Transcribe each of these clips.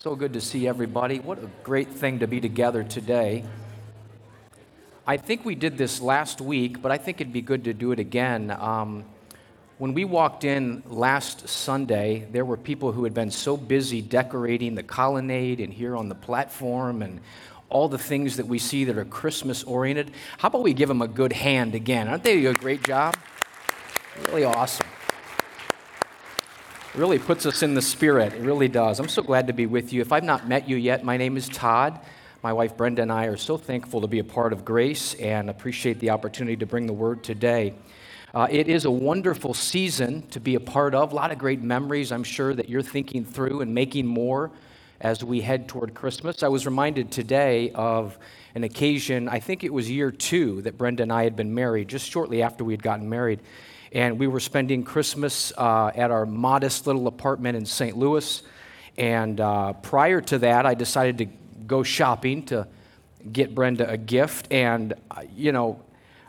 So good to see everybody. What a great thing to be together today. I think we did this last week, but I think it'd be good to do it again. Um, when we walked in last Sunday, there were people who had been so busy decorating the colonnade and here on the platform and all the things that we see that are Christmas oriented. How about we give them a good hand again? Aren't they a great job? Really awesome. Really puts us in the spirit. It really does. I'm so glad to be with you. If I've not met you yet, my name is Todd. My wife Brenda and I are so thankful to be a part of Grace and appreciate the opportunity to bring the word today. Uh, it is a wonderful season to be a part of. A lot of great memories, I'm sure, that you're thinking through and making more as we head toward Christmas. I was reminded today of an occasion, I think it was year two, that Brenda and I had been married, just shortly after we had gotten married. And we were spending Christmas uh, at our modest little apartment in St. Louis. And uh, prior to that, I decided to go shopping to get Brenda a gift. And, uh, you know,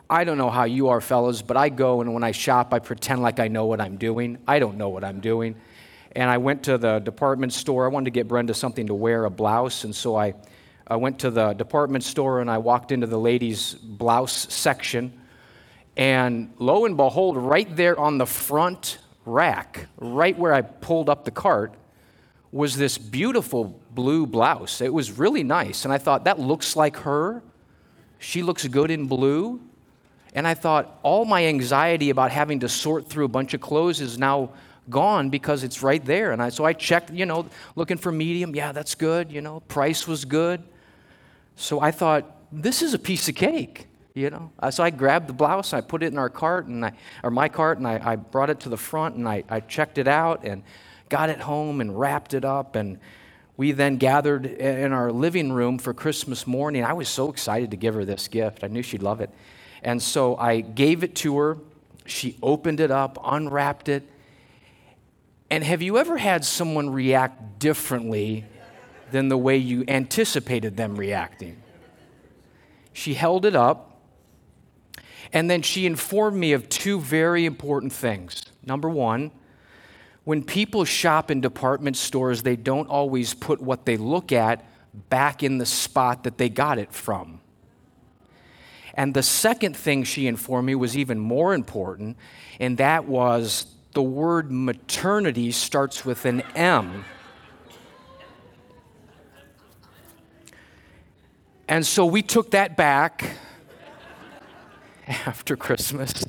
I don't know how you are, fellas, but I go and when I shop, I pretend like I know what I'm doing. I don't know what I'm doing. And I went to the department store. I wanted to get Brenda something to wear, a blouse. And so I, I went to the department store and I walked into the ladies' blouse section. And lo and behold, right there on the front rack, right where I pulled up the cart, was this beautiful blue blouse. It was really nice. And I thought, that looks like her. She looks good in blue. And I thought, all my anxiety about having to sort through a bunch of clothes is now gone because it's right there. And I, so I checked, you know, looking for medium. Yeah, that's good. You know, price was good. So I thought, this is a piece of cake. You know, uh, so I grabbed the blouse, I put it in our cart, and I, or my cart, and I, I brought it to the front, and I, I checked it out, and got it home, and wrapped it up, and we then gathered in our living room for Christmas morning. I was so excited to give her this gift. I knew she'd love it. And so I gave it to her. She opened it up, unwrapped it, and have you ever had someone react differently than the way you anticipated them reacting? She held it up, and then she informed me of two very important things. Number one, when people shop in department stores, they don't always put what they look at back in the spot that they got it from. And the second thing she informed me was even more important, and that was the word maternity starts with an M. And so we took that back after Christmas.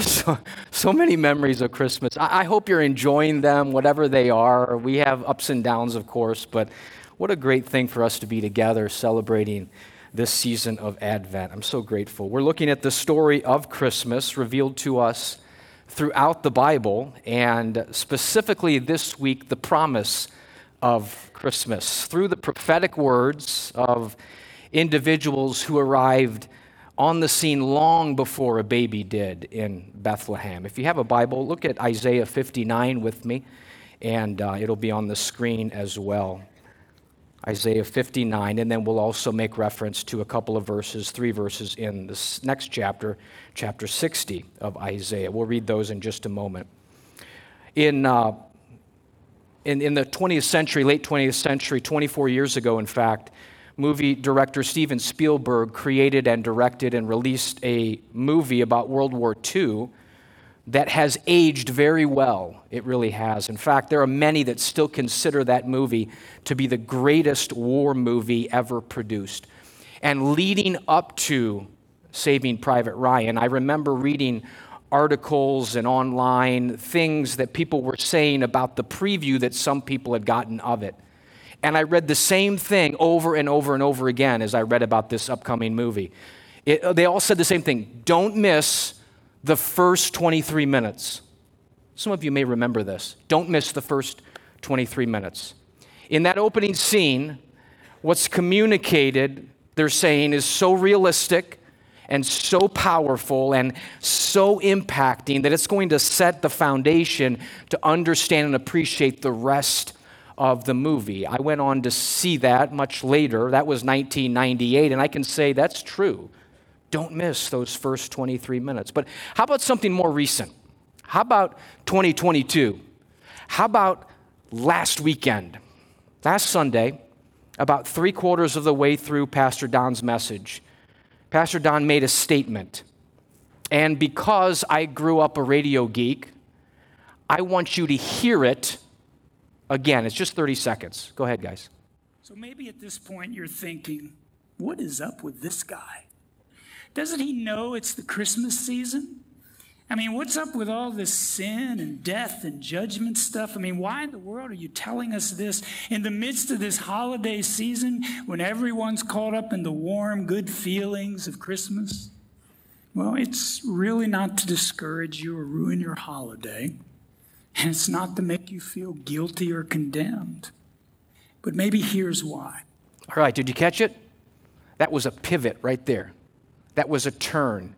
So, so many memories of Christmas. I, I, hope you're enjoying them, whatever they are. We have ups and downs, of course, but what a great thing for us to be together celebrating this season of Advent. I'm so grateful. We're looking at the story of Christmas revealed to us throughout the Bible, and specifically this week, the promise of Christmas through the prophetic words of individuals who arrived on the scene long before a baby did in Bethlehem. If you have a Bible, look at Isaiah 59 with me, and uh, it'll be on the screen as well. Isaiah 59, and then we'll also make reference to a couple of verses, three verses in this next chapter, chapter 60 of Isaiah. We'll read those in just a moment. In, uh, in, in the 20th century, late 20th century, 24 years ago, in fact, movie director Steven Spielberg created and directed and released a movie about World War II that has aged very well. It really has. In fact, there are many that still consider that movie to be the greatest war movie ever produced. And leading up to Saving Private Ryan, I remember reading articles and online things that people were saying about the preview that some people had gotten of it. And I read the same thing over and over and over again as I read about this upcoming movie. It, they all said the same thing don't miss the first 23 minutes. Some of you may remember this. Don't miss the first 23 minutes. In that opening scene, what's communicated, they're saying, is so realistic and so powerful and so impacting that it's going to set the foundation to understand and appreciate the rest of the movie. I went on to see that much later. That was 1998, and I can say that's true. Don't miss those first 23 minutes. But how about something more recent? How about 2022? How about last weekend? Last Sunday, about three quarters of the way through Pastor Don's message, Pastor Don made a statement. And because I grew up a radio geek, I want you to hear it again. It's just 30 seconds. Go ahead, guys. So maybe at this point you're thinking, what is up with this guy? Doesn't he know it's the Christmas season? I mean, what's up with all this sin and death and judgment stuff? I mean, why in the world are you telling us this in the midst of this holiday season when everyone's caught up in the warm, good feelings of Christmas? Well, it's really not to discourage you or ruin your holiday, and it's not to make you feel guilty or condemned. But maybe here's why. All right, did you catch it? That was a pivot right there. That was a turn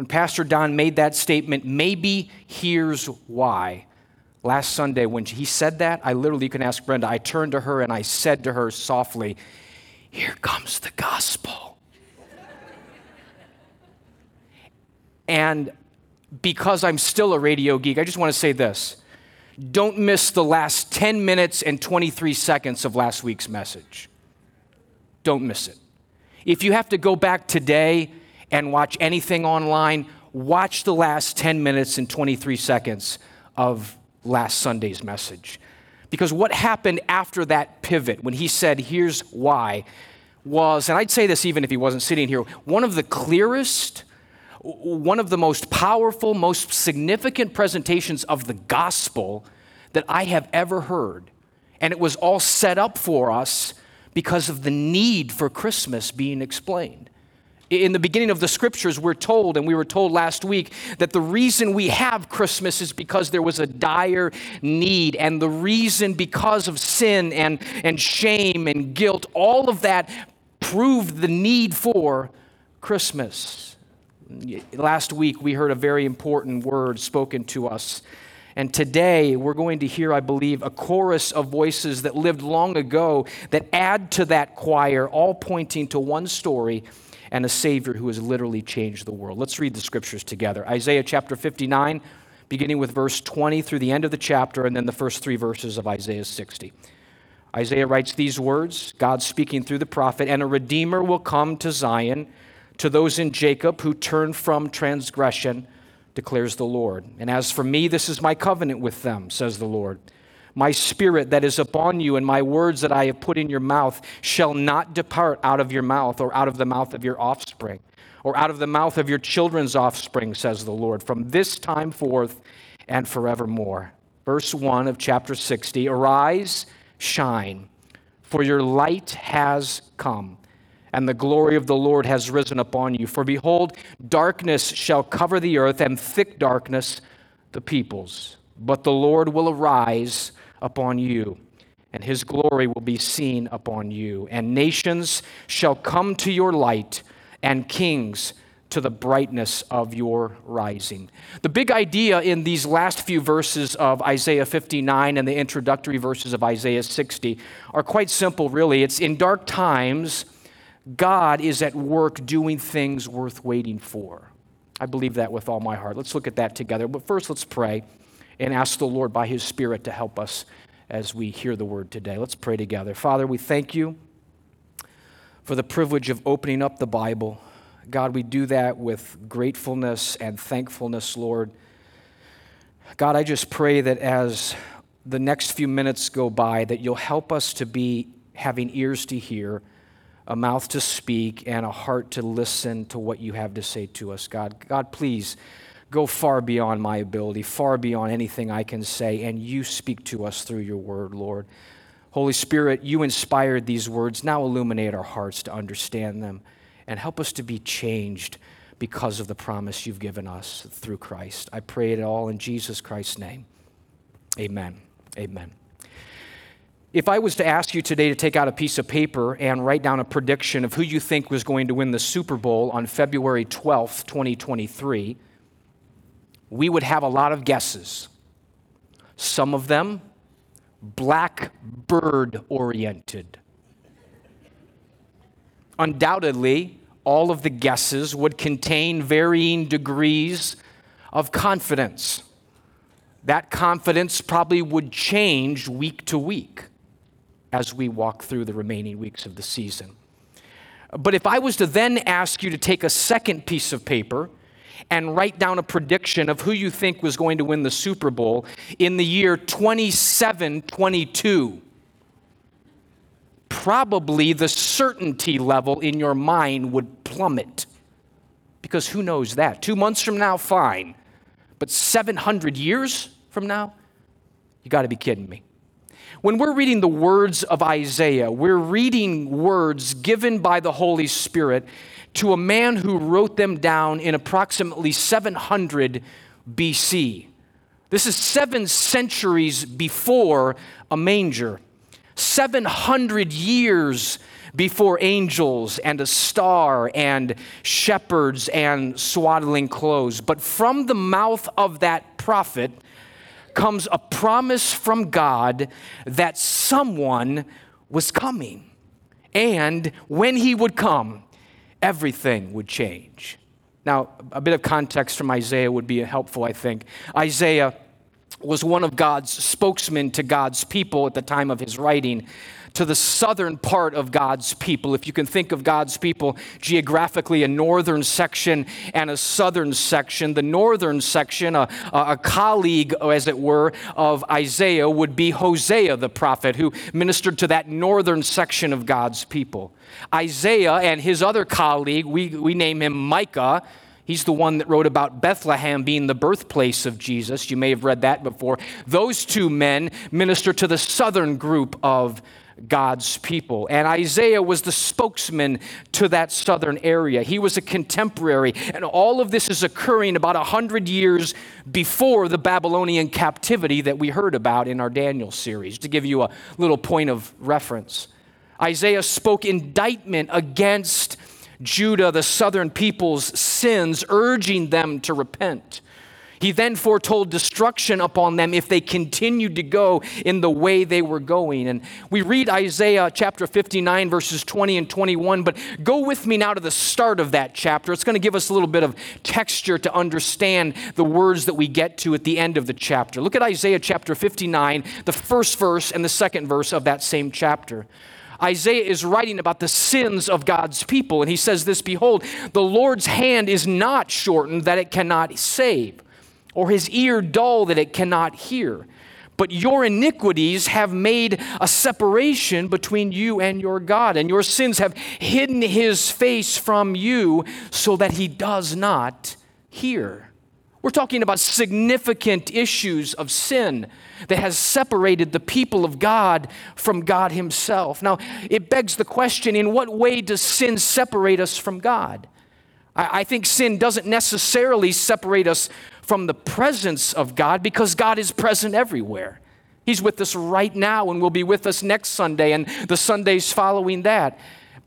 when Pastor Don made that statement, maybe here's why. Last Sunday, when he said that, I literally, you can ask Brenda, I turned to her and I said to her softly, Here comes the gospel. and because I'm still a radio geek, I just want to say this. Don't miss the last 10 minutes and 23 seconds of last week's message. Don't miss it. If you have to go back today and watch anything online, watch the last 10 minutes and 23 seconds of last Sunday's message. Because what happened after that pivot, when he said, here's why, was, and I'd say this even if he wasn't sitting here, one of the clearest, one of the most powerful, most significant presentations of the gospel that I have ever heard. And it was all set up for us because of the need for Christmas being explained. In the beginning of the scriptures, we're told, and we were told last week, that the reason we have Christmas is because there was a dire need. And the reason, because of sin and, and shame and guilt, all of that proved the need for Christmas. Last week, we heard a very important word spoken to us. And today, we're going to hear, I believe, a chorus of voices that lived long ago that add to that choir, all pointing to one story and a Savior who has literally changed the world. Let's read the scriptures together. Isaiah chapter 59, beginning with verse 20 through the end of the chapter, and then the first three verses of Isaiah 60. Isaiah writes these words God speaking through the prophet, and a Redeemer will come to Zion, to those in Jacob who turn from transgression, declares the Lord. And as for me, this is my covenant with them, says the Lord. My spirit that is upon you and my words that I have put in your mouth shall not depart out of your mouth or out of the mouth of your offspring or out of the mouth of your children's offspring, says the Lord, from this time forth and forevermore. Verse 1 of chapter 60 Arise, shine, for your light has come, and the glory of the Lord has risen upon you. For behold, darkness shall cover the earth, and thick darkness the peoples. But the Lord will arise upon you, and his glory will be seen upon you. And nations shall come to your light, and kings to the brightness of your rising. The big idea in these last few verses of Isaiah 59 and the introductory verses of Isaiah 60 are quite simple, really. It's in dark times, God is at work doing things worth waiting for. I believe that with all my heart. Let's look at that together. But first, let's pray and ask the Lord by His Spirit to help us as we hear the word today. Let's pray together. Father, we thank you for the privilege of opening up the Bible. God, we do that with gratefulness and thankfulness, Lord. God, I just pray that as the next few minutes go by, that you'll help us to be having ears to hear, a mouth to speak, and a heart to listen to what you have to say to us, God. God, please go far beyond my ability, far beyond anything I can say, and you speak to us through your word, Lord. Holy Spirit, you inspired these words. Now illuminate our hearts to understand them and help us to be changed because of the promise you've given us through Christ. I pray it all in Jesus Christ's name. Amen. Amen. If I was to ask you today to take out a piece of paper and write down a prediction of who you think was going to win the Super Bowl on February 12th, 2023, we would have a lot of guesses. Some of them blackbird oriented. Undoubtedly, all of the guesses would contain varying degrees of confidence. That confidence probably would change week to week. As we walk through the remaining weeks of the season. But if I was to then ask you to take a second piece of paper and write down a prediction of who you think was going to win the Super Bowl in the year 2722, probably the certainty level in your mind would plummet. Because who knows that? Two months from now, fine. But 700 years from now, you got to be kidding me. When we're reading the words of Isaiah, we're reading words given by the Holy Spirit to a man who wrote them down in approximately 700 BC. This is seven centuries before a manger, 700 years before angels and a star and shepherds and swaddling clothes. But from the mouth of that prophet, comes a promise from God that someone was coming. And when he would come, everything would change. Now, a bit of context from Isaiah would be helpful, I think. Isaiah was one of God's spokesmen to God's people at the time of his writing to the southern part of God's people. If you can think of God's people geographically, a northern section and a southern section. The northern section, a, a colleague, as it were, of Isaiah would be Hosea the prophet, who ministered to that northern section of God's people. Isaiah and his other colleague, we, we name him Micah. He's the one that wrote about Bethlehem being the birthplace of Jesus. You may have read that before. Those two men minister to the southern group of God's people. And Isaiah was the spokesman to that southern area. He was a contemporary. And all of this is occurring about 100 years before the Babylonian captivity that we heard about in our Daniel series, to give you a little point of reference. Isaiah spoke indictment against Judah, the southern people's sins, urging them to repent. He then foretold destruction upon them if they continued to go in the way they were going. And we read Isaiah chapter 59, verses 20 and 21, but go with me now to the start of that chapter. It's going to give us a little bit of texture to understand the words that we get to at the end of the chapter. Look at Isaiah chapter 59, the first verse and the second verse of that same chapter. Isaiah is writing about the sins of God's people, and he says this Behold, the Lord's hand is not shortened that it cannot save or his ear dull that it cannot hear. But your iniquities have made a separation between you and your God, and your sins have hidden his face from you so that he does not hear. We're talking about significant issues of sin that has separated the people of God from God Himself. Now, it begs the question in what way does sin separate us from God? I, think sin doesn't necessarily separate us from the presence of God because God is present everywhere. He's with us right now and will be with us next Sunday and the Sundays following that.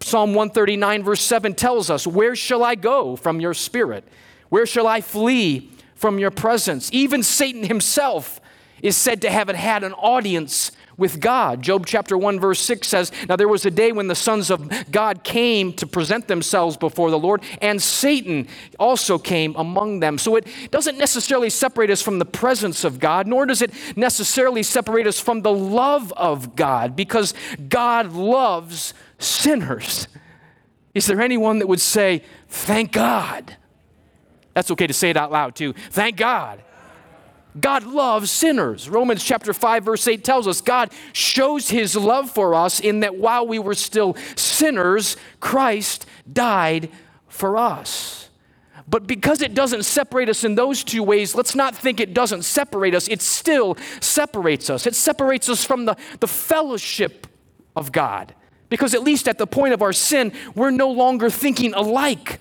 Psalm 139, verse 7 tells us, Where shall I go from your spirit? Where shall I flee from your presence? Even Satan himself is said to have had an audience with God. Job chapter 1, verse 6 says, Now there was a day when the sons of God came to present themselves before the Lord, and Satan also came among them. So it doesn't necessarily separate us from the presence of God, nor does it necessarily separate us from the love of God, because God loves sinners. Is there anyone that would say, Thank God? That's okay to say it out loud too. Thank God. God loves sinners. Romans chapter 5 verse 8 tells us God shows his love for us in that while we were still sinners, Christ died for us. But because it doesn't separate us in those two ways, let's not think it doesn't separate us. It still separates us. It separates us from the, the fellowship of God. Because at least at the point of our sin, we're no longer thinking alike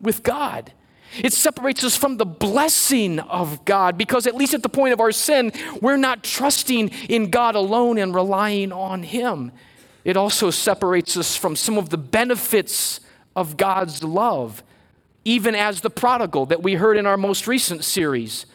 with God. It separates us from the blessing of God because, at least at the point of our sin, we're not trusting in God alone and relying on Him. It also separates us from some of the benefits of God's love, even as the prodigal that we heard in our most recent series.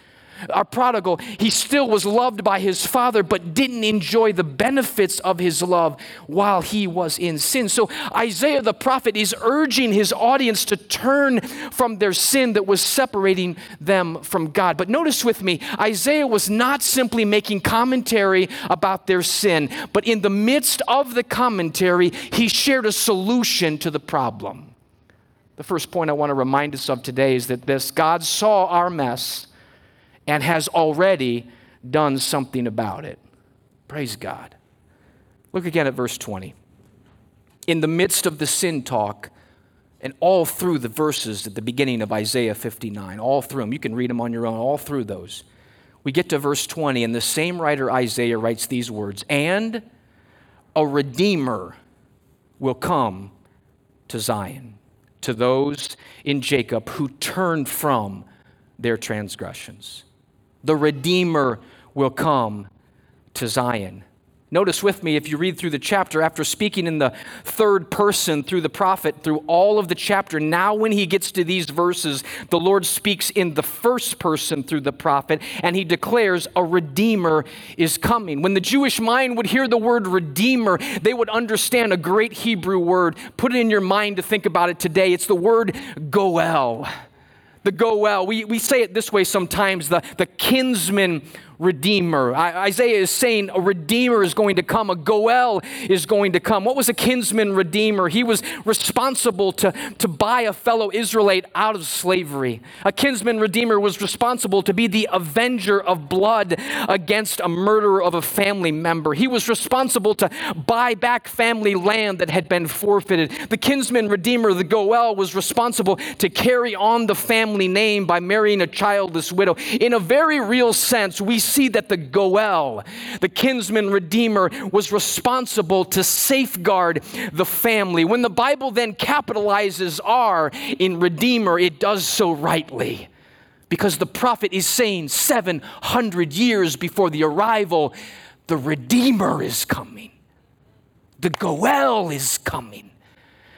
Our prodigal, he still was loved by his father, but didn't enjoy the benefits of his love while he was in sin. So Isaiah the prophet is urging his audience to turn from their sin that was separating them from God. But notice with me, Isaiah was not simply making commentary about their sin, but in the midst of the commentary, he shared a solution to the problem. The first point I want to remind us of today is that this God saw our mess and has already done something about it. Praise God. Look again at verse 20. In the midst of the sin talk, and all through the verses at the beginning of Isaiah 59, all through them, you can read them on your own, all through those. We get to verse 20, and the same writer Isaiah writes these words And a redeemer will come to Zion to those in Jacob who turned from their transgressions. The Redeemer will come to Zion. Notice with me, if you read through the chapter, after speaking in the third person through the prophet, through all of the chapter, now when he gets to these verses, the Lord speaks in the first person through the prophet, and he declares a redeemer is coming. When the Jewish mind would hear the word redeemer, they would understand a great Hebrew word. Put it in your mind to think about it today. It's the word goel the goel. We, we say it this way sometimes the, the kinsman redeemer. Isaiah is saying a redeemer is going to come, a Goel is going to come. What was a kinsman redeemer? He was responsible to, to buy a fellow Israelite out of slavery. A kinsman redeemer was responsible to be the avenger of blood against a murderer of a family member. He was responsible to buy back family land that had been forfeited. The kinsman redeemer, the Goel, was responsible to carry on the family name by marrying a childless widow. In a very real sense, we see that the Goel, the kinsman redeemer, was responsible to safeguard the family. When the Bible then capitalizes R in redeemer, it does so rightly. Because the prophet is saying 700 years before the arrival, the Redeemer is coming. The Goel is coming.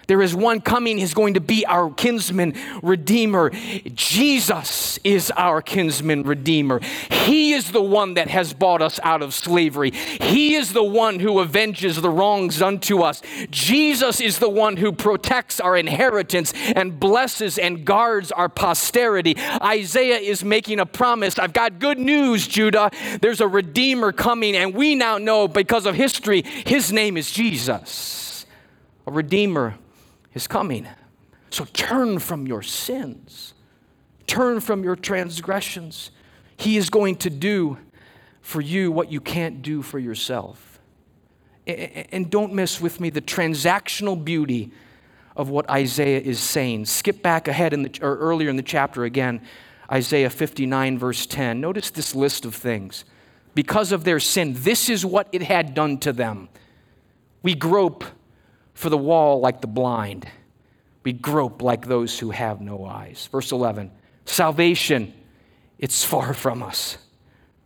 There is one coming, he's going to be our kinsman redeemer. Jesus is our kinsman redeemer. He is the one that has bought us out of slavery. He is the one who avenges the wrongs unto us. Jesus is the one who protects our inheritance and blesses and guards our posterity. Isaiah is making a promise. I've got good news, Judah. There's a redeemer coming, and we now know because of history, his name is Jesus. A redeemer is coming. So turn from your sins, turn from your transgressions. He is going to do for you what you can't do for yourself. And don't miss with me the transactional beauty of what Isaiah is saying. Skip back ahead in the, or earlier in the chapter again, Isaiah 59, verse 10. Notice this list of things. Because of their sin, this is what it had done to them. We grope for the wall like the blind. We grope like those who have no eyes. Verse 11 Salvation, it's far from us.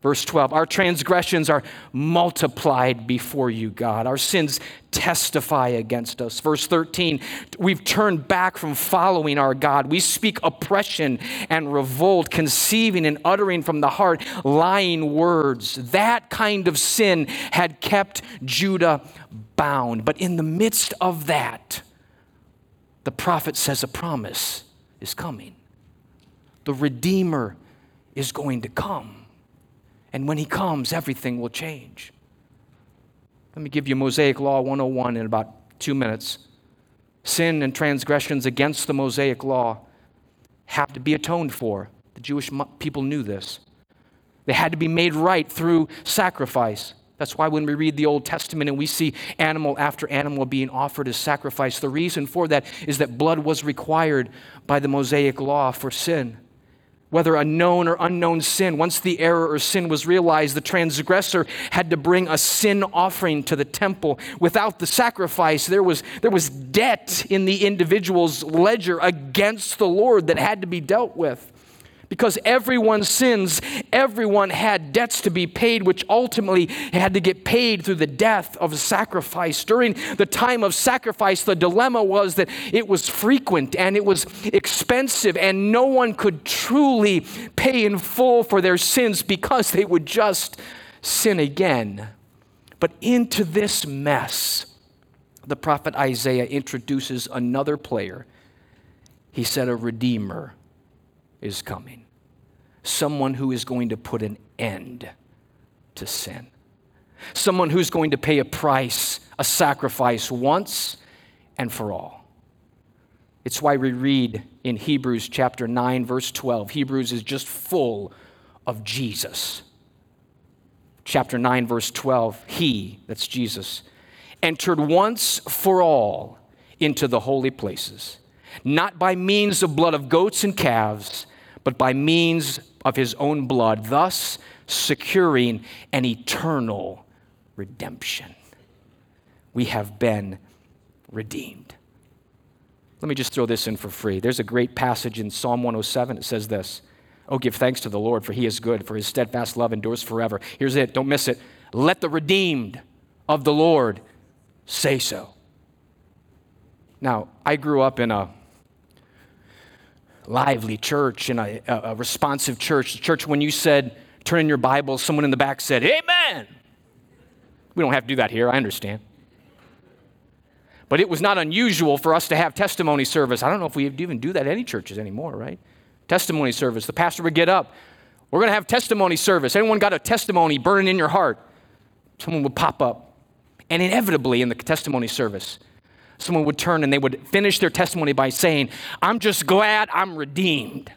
Verse 12, our transgressions are multiplied before you, God. Our sins testify against us. Verse 13, we've turned back from following our God. We speak oppression and revolt, conceiving and uttering from the heart lying words. That kind of sin had kept Judah bound. But in the midst of that, the prophet says a promise is coming. The Redeemer is going to come. And when he comes, everything will change. Let me give you Mosaic Law 101 in about two minutes. Sin and transgressions against the Mosaic Law have to be atoned for. The Jewish people knew this. They had to be made right through sacrifice. That's why when we read the Old Testament and we see animal after animal being offered as sacrifice, the reason for that is that blood was required by the Mosaic law for sin whether a known or unknown sin. Once the error or sin was realized, the transgressor had to bring a sin offering to the temple. Without the sacrifice, there was, there was debt in the individual's ledger against the Lord that had to be dealt with. Because everyone sins, everyone had debts to be paid, which ultimately had to get paid through the death of sacrifice. During the time of sacrifice, the dilemma was that it was frequent and it was expensive, and no one could truly pay in full for their sins because they would just sin again. But into this mess, the prophet Isaiah introduces another player. He said, A redeemer is coming, someone who is going to put an end to sin, someone who's going to pay a price, a sacrifice once and for all. It's why we read in Hebrews chapter 9, verse 12. Hebrews is just full of Jesus. Chapter 9, verse 12. He, that's Jesus, entered once for all into the holy places, not by means of blood of goats and calves but by means of his own blood, thus securing an eternal redemption. We have been redeemed. Let me just throw this in for free. There's a great passage in Psalm 107. It says this Oh, give thanks to the Lord, for he is good, for his steadfast love endures forever. Here's it, don't miss it. Let the redeemed of the Lord say so. Now, I grew up in a lively church and a, a, responsive church. The church, when you said, turn in your Bible, someone in the back said, Amen. We don't have to do that here, I understand. But it was not unusual for us to have testimony service. I don't know if we even do that at any churches anymore, right? Testimony service. The pastor would get up. We're going to have testimony service. Anyone got a testimony burning in your heart? Someone would pop up. And inevitably in the testimony service, someone would turn and they would finish their testimony by saying, I'm just glad I'm redeemed.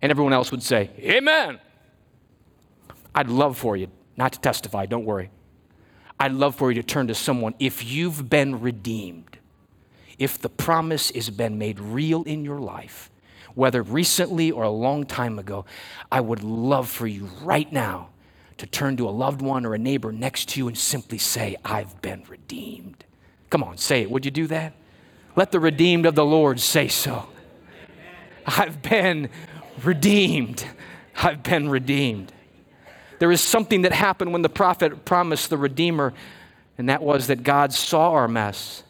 And everyone else would say, Amen. I'd love for you not to testify, don't worry. I'd love for you to turn to someone if you've been redeemed, if the promise has been made real in your life, whether recently or a long time ago, I would love for you right now to turn to a loved one or a neighbor next to you and simply say, I've been redeemed. Come on, say it. Would you do that? Let the redeemed of the Lord say so. I've been redeemed. I've been redeemed. There is something that happened when the prophet promised the Redeemer, and that was that God saw our mess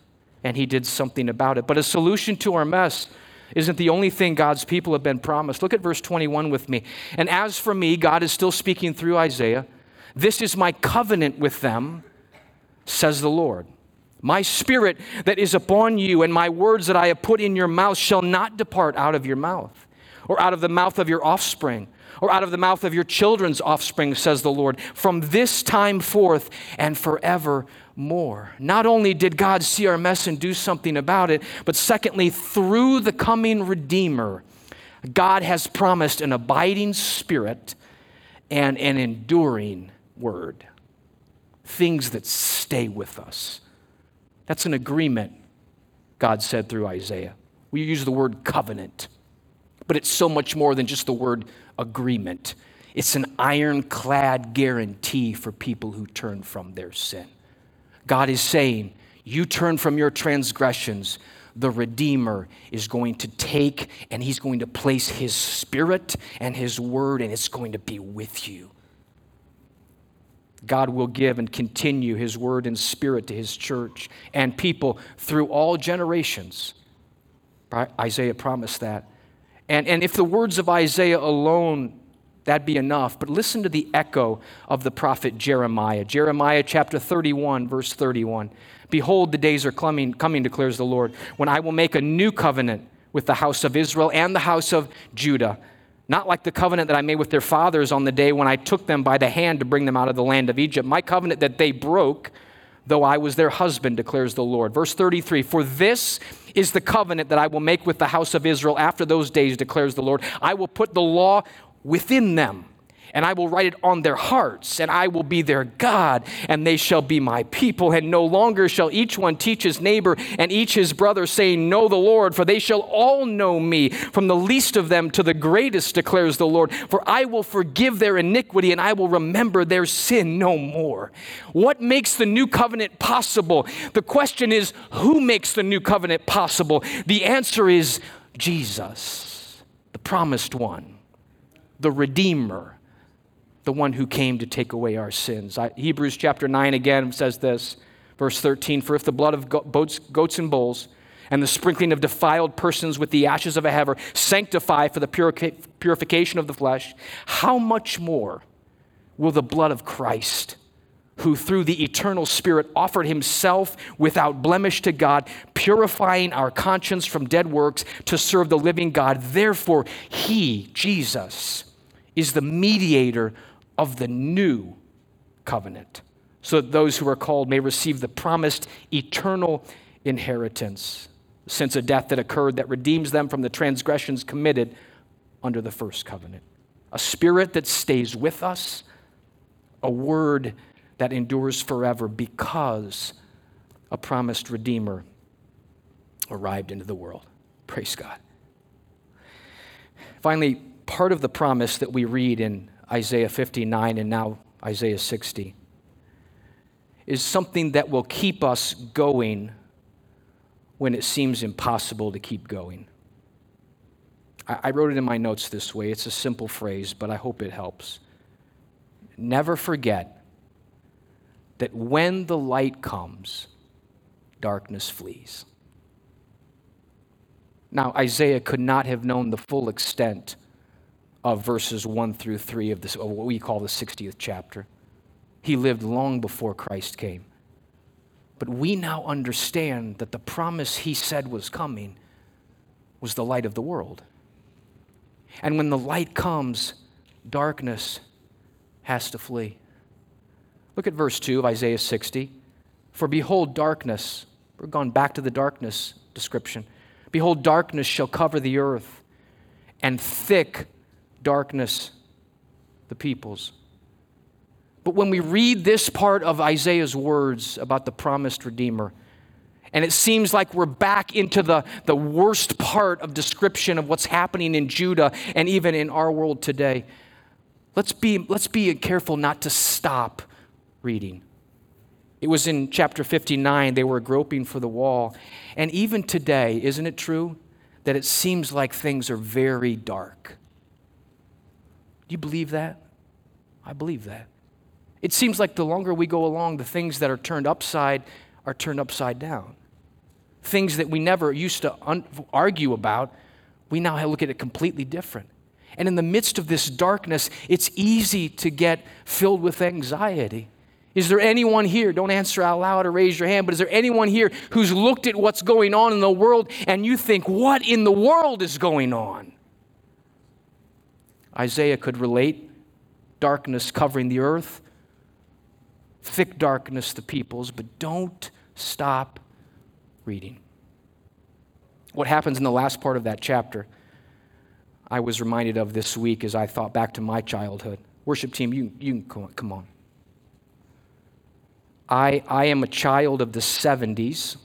and he did something about it. But a solution to our mess isn't the only thing God's people have been promised. Look at verse 21 with me. And as for me, God is still speaking through Isaiah. This is my covenant with them, says the Lord. My spirit that is upon you and my words that I have put in your mouth shall not depart out of your mouth, or out of the mouth of your offspring, or out of the mouth of your children's offspring, says the Lord, from this time forth and forevermore. Not only did God see our mess and do something about it, but secondly, through the coming Redeemer, God has promised an abiding spirit and an enduring word. Things that stay with us that's an agreement, God said through Isaiah. We use the word covenant, but it's so much more than just the word agreement. It's an ironclad guarantee for people who turn from their sin. God is saying, You turn from your transgressions, the Redeemer is going to take and he's going to place his spirit and his word, and it's going to be with you. God will give and continue His word and spirit to His church and people through all generations. Isaiah promised that. And, and if the words of Isaiah alone, that'd be enough. But listen to the echo of the prophet Jeremiah. Jeremiah chapter 31, verse 31. Behold, the days are coming, coming, declares the Lord, when I will make a new covenant with the house of Israel and the house of Judah not like the covenant that I made with their fathers on the day when I took them by the hand to bring them out of the land of Egypt. My covenant that they broke, though I was their husband, declares the Lord. Verse 33 For this is the covenant that I will make with the house of Israel after those days, declares the Lord. I will put the law within them and I will write it on their hearts, and I will be their God, and they shall be my people. And no longer shall each one teach his neighbor and each his brother, saying, Know the Lord, for they shall all know me, from the least of them to the greatest, declares the Lord. For I will forgive their iniquity, and I will remember their sin no more. What makes the new covenant possible? The question is, who makes the new covenant possible? The answer is Jesus, the promised one the Redeemer, the one who came to take away our sins. I, Hebrews chapter 9 again says this, verse 13 For if the blood of goats, goats and bulls and the sprinkling of defiled persons with the ashes of a heifer sanctify for the purification of the flesh, how much more will the blood of Christ? who through the eternal Spirit offered himself without blemish to God, purifying our conscience from dead works to serve the living God. Therefore, he, Jesus, is the mediator of the new covenant, so that those who are called may receive the promised eternal inheritance, since a death that occurred that redeems them from the transgressions committed under the first covenant. A spirit that stays with us, a word that endures forever because a promised Redeemer arrived into the world. Praise God. Finally, part of the promise that we read in Isaiah 59 and now Isaiah 60 is something that will keep us going when it seems impossible to keep going. I, wrote it in my notes this way. It's a simple phrase, but I hope it helps. Never forget that when the light comes, darkness flees. Now, Isaiah could not have known the full extent of verses 1 through 3 of, this, of what we call the 60th chapter. He lived long before Christ came. But we now understand that the promise he said was coming was the light of the world. And when the light comes, darkness has to flee. Look at verse 2 of Isaiah 60. For behold, darkness, we're gone back to the darkness description. Behold, darkness shall cover the earth, and thick darkness the peoples. But when we read this part of Isaiah's words about the promised Redeemer, and it seems like we're back into the, the worst part of description of what's happening in Judah and even in our world today. Let's be, let's be careful not to stop reading. It was in chapter 59, they were groping for the wall. And even today, isn't it true that it seems like things are very dark? Do you believe that? I believe that. It seems like the longer we go along, the things that are turned upside are turned upside down. Things that we never used to un- argue about, we now look at it completely different. And in the midst of this darkness, it's easy to get filled with anxiety. Is there anyone here? Don't answer out loud or raise your hand, but is there anyone here who's looked at what's going on in the world and you think, what in the world is going on? Isaiah could relate darkness covering the earth, thick darkness the peoples, but don't stop reading. What happens in the last part of that chapter, I was reminded of this week as I thought back to my childhood. Worship team, you, you can come on. Come on. I, I am a child of the 70s.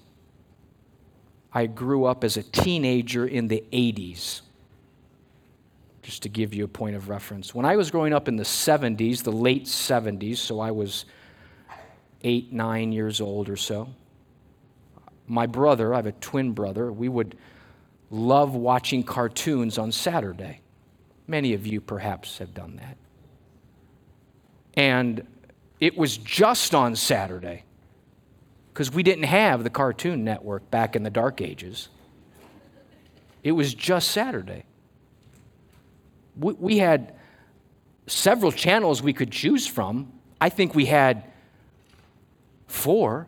I grew up as a teenager in the 80s, just to give you a point of reference. When I was growing up in the 70s, the late 70s, so I was eight, nine years old or so, my brother, I have a twin brother, we would love watching cartoons on Saturday. Many of you perhaps have done that. And it was just on Saturday because we didn't have the Cartoon Network back in the dark ages. It was just Saturday. We, we had several channels we could choose from. I think we had four.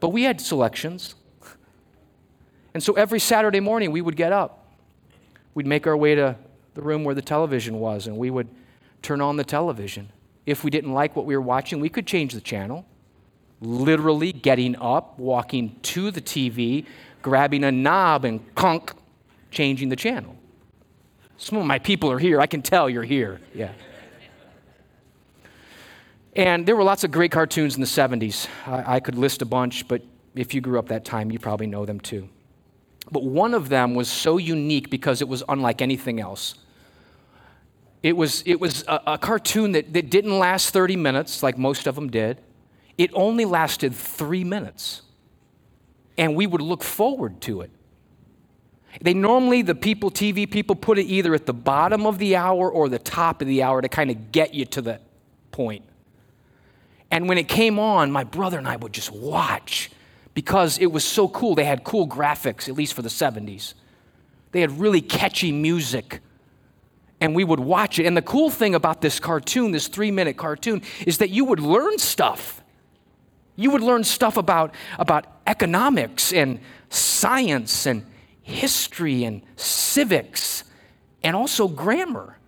But we had selections. And so every Saturday morning we would get up. We'd make our way to the room where the television was, and we would turn on the television. If we didn't like what we were watching, we could change the channel. Literally getting up, walking to the TV, grabbing a knob and conk, changing the channel. Some of my people are here. I can tell you're here. Yeah. And there were lots of great cartoons in the 70s. I, I, could list a bunch, but if you grew up that time, you probably know them too. But one of them was so unique because it was unlike anything else. It was, it was a, a cartoon that, that didn't last 30 minutes like most of them did. It only lasted three minutes. And we would look forward to it. They normally, the people, TV people, put it either at the bottom of the hour or the top of the hour to kind of get you to the point. And when it came on, my brother and I would just watch because it was so cool. They had cool graphics, at least for the 70s. They had really catchy music. And we would watch it. And the cool thing about this cartoon, this three minute cartoon, is that you would learn stuff. You would learn stuff about, about economics and science and history and civics and also grammar.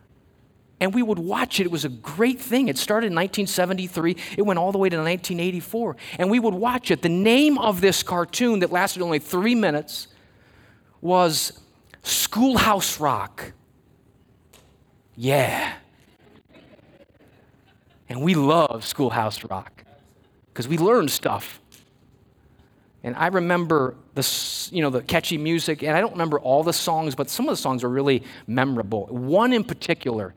And we would watch it. It was a great thing. It started in 1973, it went all the way to 1984. And we would watch it. The name of this cartoon that lasted only three minutes was Schoolhouse Rock. Yeah. And we love Schoolhouse Rock because we learn stuff. And I remember the, you know, the catchy music, and I don't remember all the songs, but some of the songs are really memorable. One in particular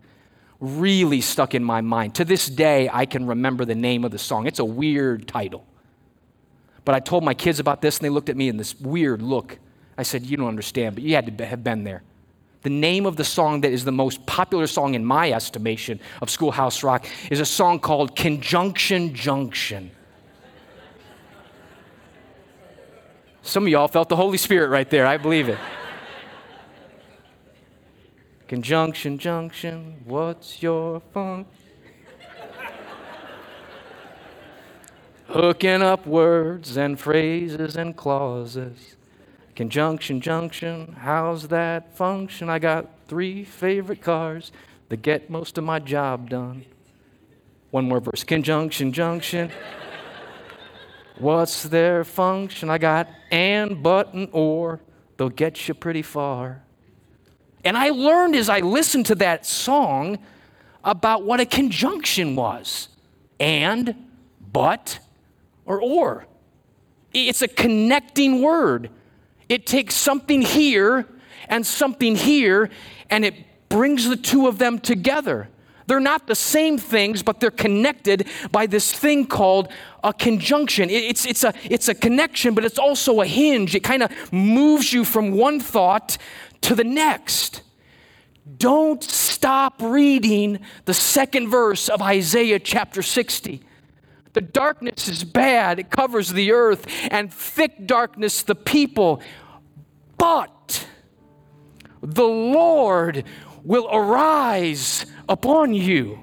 really stuck in my mind. To this day, I can remember the name of the song. It's a weird title. But I told my kids about this, and they looked at me in this weird look. I said, You don't understand, but you had to have been there. The name of the song that is the most popular song in my estimation of Schoolhouse Rock is a song called Conjunction Junction. Some of y'all felt the Holy Spirit right there. I believe it. Conjunction, junction, what's your fun? Hooking up words and phrases and clauses. Conjunction, junction, how's that function? I got three favorite cars that get most of my job done. One more verse. Conjunction, junction. What's their function? I got and, but, and or. They'll get you pretty far. And I learned as I listened to that song about what a conjunction was and, but, or or. It's a connecting word. It takes something here and something here, and it brings the two of them together. They're not the same things, but they're connected by this thing called a conjunction. It's, it's, a, it's a connection, but it's also a hinge. It kind of moves you from one thought to the next. Don't stop reading the second verse of Isaiah chapter 60. The darkness is bad, it covers the earth, and thick darkness the people. But the Lord will arise upon you,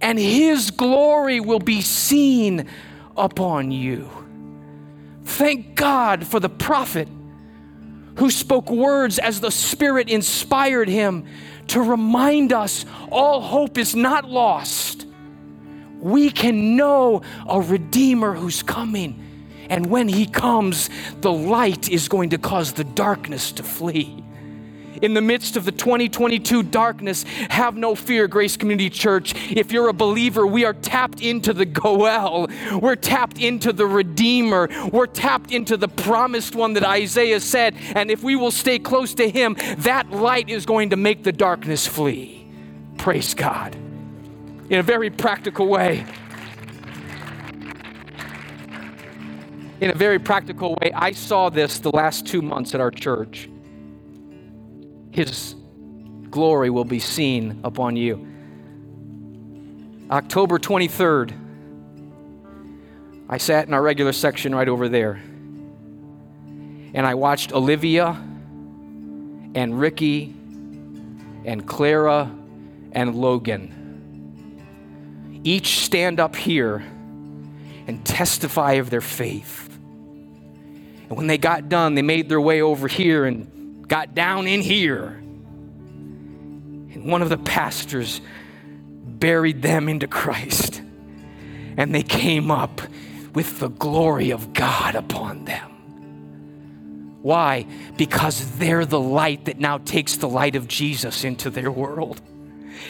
and his glory will be seen upon you. Thank God for the prophet who spoke words as the Spirit inspired him to remind us all hope is not lost. We can know a Redeemer who's coming. And when he comes, the light is going to cause the darkness to flee in the midst of the 2022 darkness, have no fear, Grace Community Church. If you're a believer, we are tapped into the Goel. We're tapped into the Redeemer. We're tapped into the promised one that Isaiah said. And if we will stay close to him, that light is going to make the darkness flee. Praise God. In a very practical way. in a very practical way, I saw this the last two months at our church. His glory will be seen upon you. October 23rd, I sat in our regular section right over there. And I watched Olivia and Ricky and Clara and Logan each stand up here and testify of their faith. And when they got done, they made their way over here and got down in here. And one of the pastors buried them into Christ. And they came up with the glory of God upon them. Why? Because they're the light that now takes the light of Jesus into their world.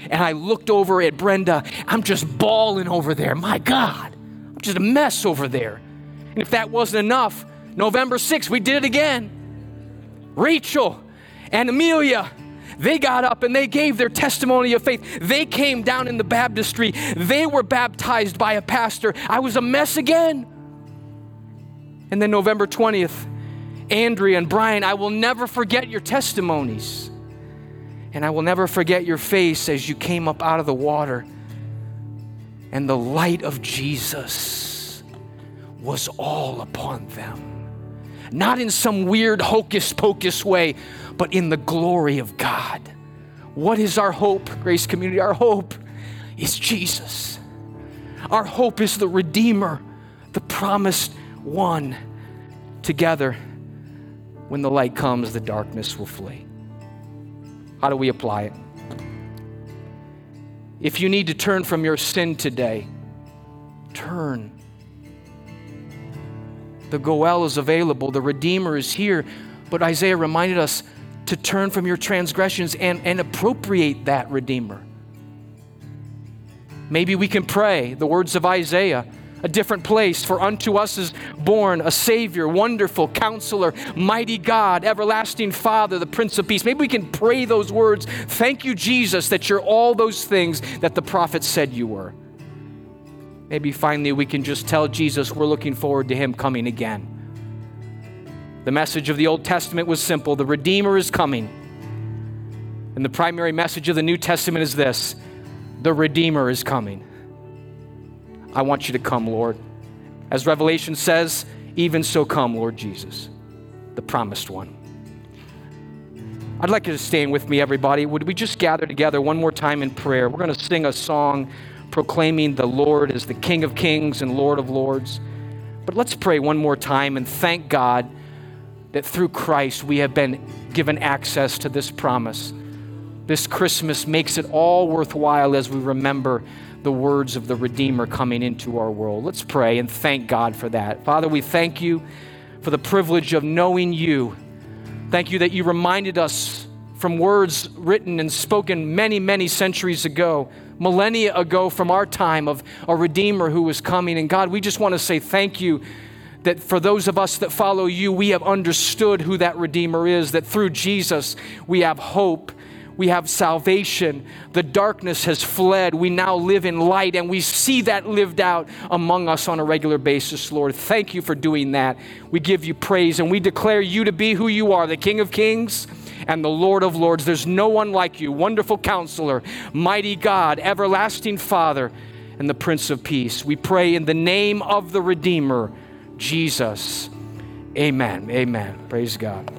And I looked over at Brenda. I'm just bawling over there. My God, I'm just a mess over there. And if that wasn't enough, November 6th, we did it again. Rachel and Amelia, they got up and they gave their testimony of faith. They came down in the baptistry. They were baptized by a pastor. I was a mess again. And then November 20th, Andrea and Brian, I will never forget your testimonies. And I will never forget your face as you came up out of the water. And the light of Jesus was all upon them. Not in some weird hocus pocus way, but in the glory of God. What is our hope, Grace Community? Our hope is Jesus. Our hope is the Redeemer, the promised one. Together, when the light comes, the darkness will flee. How do we apply it? If you need to turn from your sin today, turn. The Goel is available, the Redeemer is here. But Isaiah reminded us to turn from your transgressions and, and appropriate that Redeemer. Maybe we can pray the words of Isaiah a different place. For unto us is born a Savior, wonderful counselor, mighty God, everlasting Father, the Prince of Peace. Maybe we can pray those words. Thank you, Jesus, that you're all those things that the prophet said you were. Maybe finally we can just tell Jesus we're looking forward to Him coming again. The message of the Old Testament was simple the Redeemer is coming. And the primary message of the New Testament is this the Redeemer is coming. I want you to come, Lord. As Revelation says, even so come, Lord Jesus, the promised one. I'd like you to stand with me, everybody. Would we just gather together one more time in prayer? We're going to sing a song proclaiming the Lord as the King of Kings and Lord of Lords. But let's pray one more time and thank God that through Christ we have been given access to this promise. This Christmas makes it all worthwhile as we remember the words of the Redeemer coming into our world. Let's pray and thank God for that. Father, we thank you for the privilege of knowing you. Thank you that you reminded us from words written and spoken many, many centuries ago, millennia ago from our time of a Redeemer who was coming. And God, we just want to say thank you that for those of us that follow you, we have understood who that Redeemer is, that through Jesus we have hope we have salvation. The darkness has fled. We now live in light, and we see that lived out among us on a regular basis, Lord. Thank you for doing that. We give you praise, and we declare you to be who you are, the King of Kings and the Lord of Lords. There's no one like you, wonderful counselor, mighty God, everlasting Father, and the Prince of Peace. We pray in the name of the Redeemer, Jesus. Amen. Amen. Praise God.